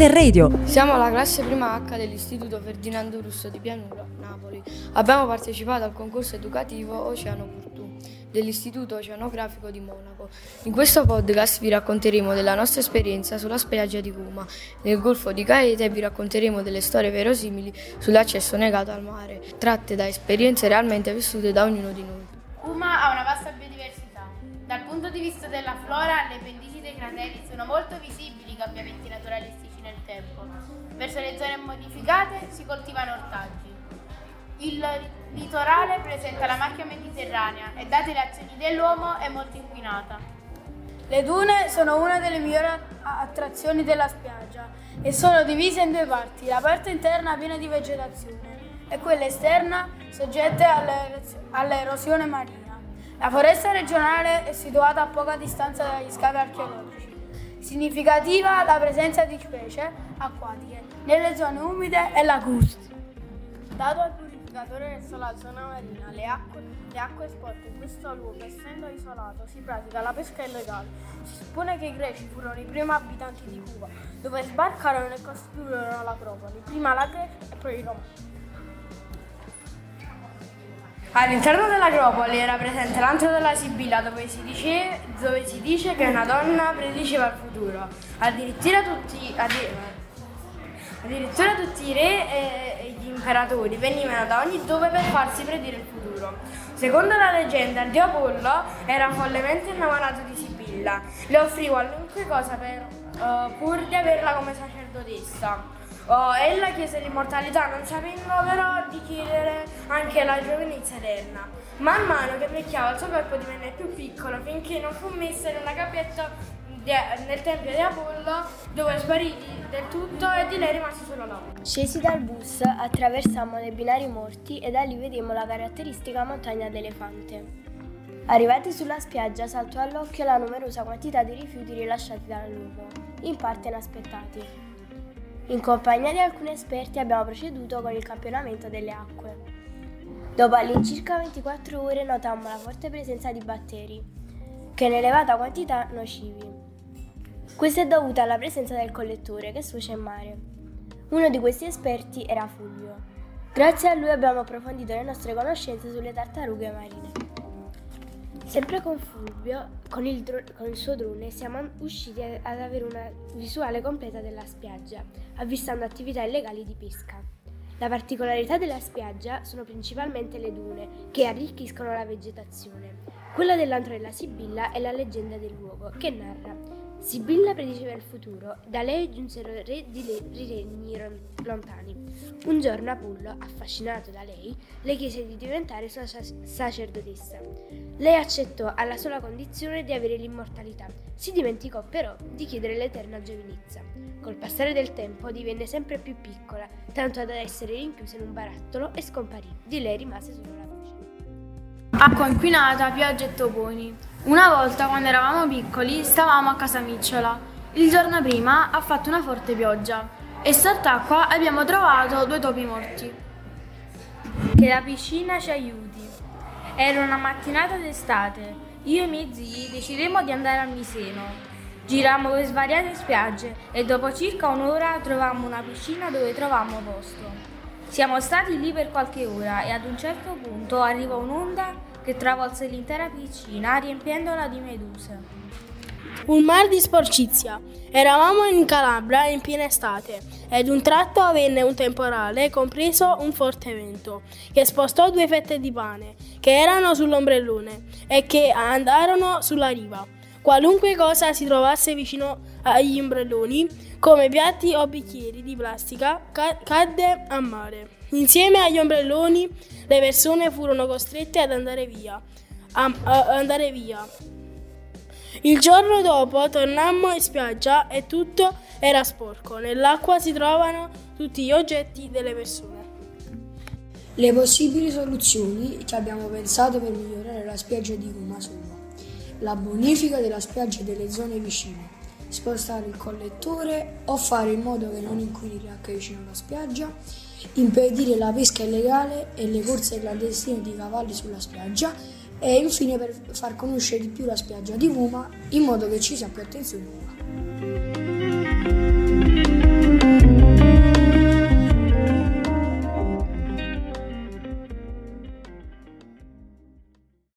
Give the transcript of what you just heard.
Under Radio. Siamo la classe prima H dell'Istituto Ferdinando Russo di Pianura, Napoli. Abbiamo partecipato al concorso educativo Oceano Portù dell'Istituto Oceanografico di Monaco. In questo podcast vi racconteremo della nostra esperienza sulla spiaggia di Cuma, nel Golfo di Gaeta e vi racconteremo delle storie verosimili sull'accesso negato al mare, tratte da esperienze realmente vissute da ognuno di noi. Cuma ha una vasta biodiversità. Dal punto di vista della flora, le pendici dei crateri sono molto visibili i cambiamenti naturalistici nel tempo. Verso le zone modificate si coltivano ortaggi. Il litorale presenta la macchia mediterranea e date le azioni dell'uomo è molto inquinata. Le dune sono una delle migliori attrazioni della spiaggia e sono divise in due parti, la parte interna piena di vegetazione e quella esterna soggetta all'erosione marina. La foresta regionale è situata a poca distanza dagli scavi archeologici. Significativa la presenza di specie acquatiche nelle zone umide e lacustri. Dato al purificatore verso la zona marina, le acque, le acque esporte in questo luogo, essendo isolato, si pratica la pesca illegale. Si suppone che i greci furono i primi abitanti di Cuba, dove sbarcarono e costruirono l'acropoli, prima la Grecia e poi i Romani. All'interno dell'Acropoli era presente l'antro della Sibilla dove si, dice, dove si dice che una donna prediceva il futuro. Addirittura tutti, addirittura tutti i re e gli imperatori venivano da ogni dove per farsi predire il futuro. Secondo la leggenda, il dio Apollo era follemente innamorato di Sibilla, le offrì qualunque cosa per, uh, pur di averla come sacerdotessa. Oh, ella chiese l'immortalità, non sapendo però di chiedere anche la giovinezza eterna. Man mano che invecchiava il suo corpo divenne più piccolo finché non fu messa nella gabbietta nel tempio di Apollo dove sparì del tutto e di lei rimase solo l'uomo. Scesi dal bus, attraversammo dei binari morti e da lì vedemmo la caratteristica montagna d'elefante. Arrivati sulla spiaggia saltò all'occhio la numerosa quantità di rifiuti rilasciati dall'uomo, in parte inaspettati. In compagnia di alcuni esperti abbiamo proceduto con il campionamento delle acque. Dopo all'incirca 24 ore notammo la forte presenza di batteri, che in elevata quantità nocivi. Questo è dovuto alla presenza del collettore che sfocia in mare. Uno di questi esperti era Fulvio. Grazie a lui abbiamo approfondito le nostre conoscenze sulle tartarughe marine. Sempre con Fulvio, con il, dro- con il, suo drone, siamo usciti ad avere una visuale completa della spiaggia, avvistando attività illegali di pesca. La particolarità della spiaggia sono principalmente le dune, che arricchiscono la vegetazione. Quella dell'antro della Sibilla è la leggenda del luogo, che narra Sibilla prediceva il futuro, da lei giunsero re di regni lontani. Un giorno Apollo, affascinato da lei, le chiese di diventare sua sacerdotessa. Lei accettò alla sola condizione di avere l'immortalità. Si dimenticò però di chiedere l'eterna giovinezza. Col passare del tempo divenne sempre più piccola, tanto da essere rinchiusa in un barattolo e scomparì. Di lei rimase solo la voce. Acqua inquinata, piogge e toponi. Una volta, quando eravamo piccoli, stavamo a casa Micciola. Il giorno prima ha fatto una forte pioggia e sott'acqua abbiamo trovato due topi morti. Che la piscina ci aiuti. Era una mattinata d'estate. Io e i miei zii decidemmo di andare a Miseno. Girammo per svariate spiagge e dopo circa un'ora trovammo una piscina dove trovammo posto. Siamo stati lì per qualche ora e ad un certo punto arrivò un'onda che travolse l'intera piscina riempiendola di meduse. Un mar di sporcizia. Eravamo in Calabria in piena estate ed un tratto avvenne un temporale, compreso un forte vento, che spostò due fette di pane che erano sull'ombrellone e che andarono sulla riva. Qualunque cosa si trovasse vicino agli ombrelloni, come piatti o bicchieri di plastica, cadde a mare. Insieme agli ombrelloni le persone furono costrette ad andare via. A, a andare via. Il giorno dopo tornammo in spiaggia e tutto era sporco. Nell'acqua si trovano tutti gli oggetti delle persone. Le possibili soluzioni che abbiamo pensato per migliorare la spiaggia di Roma sono la bonifica della spiaggia delle zone vicine, spostare il collettore o fare in modo che non inquini le acque vicino alla spiaggia impedire la pesca illegale e le corse clandestine di cavalli sulla spiaggia e infine per far conoscere di più la spiaggia di Vuma in modo che ci sia più attenzione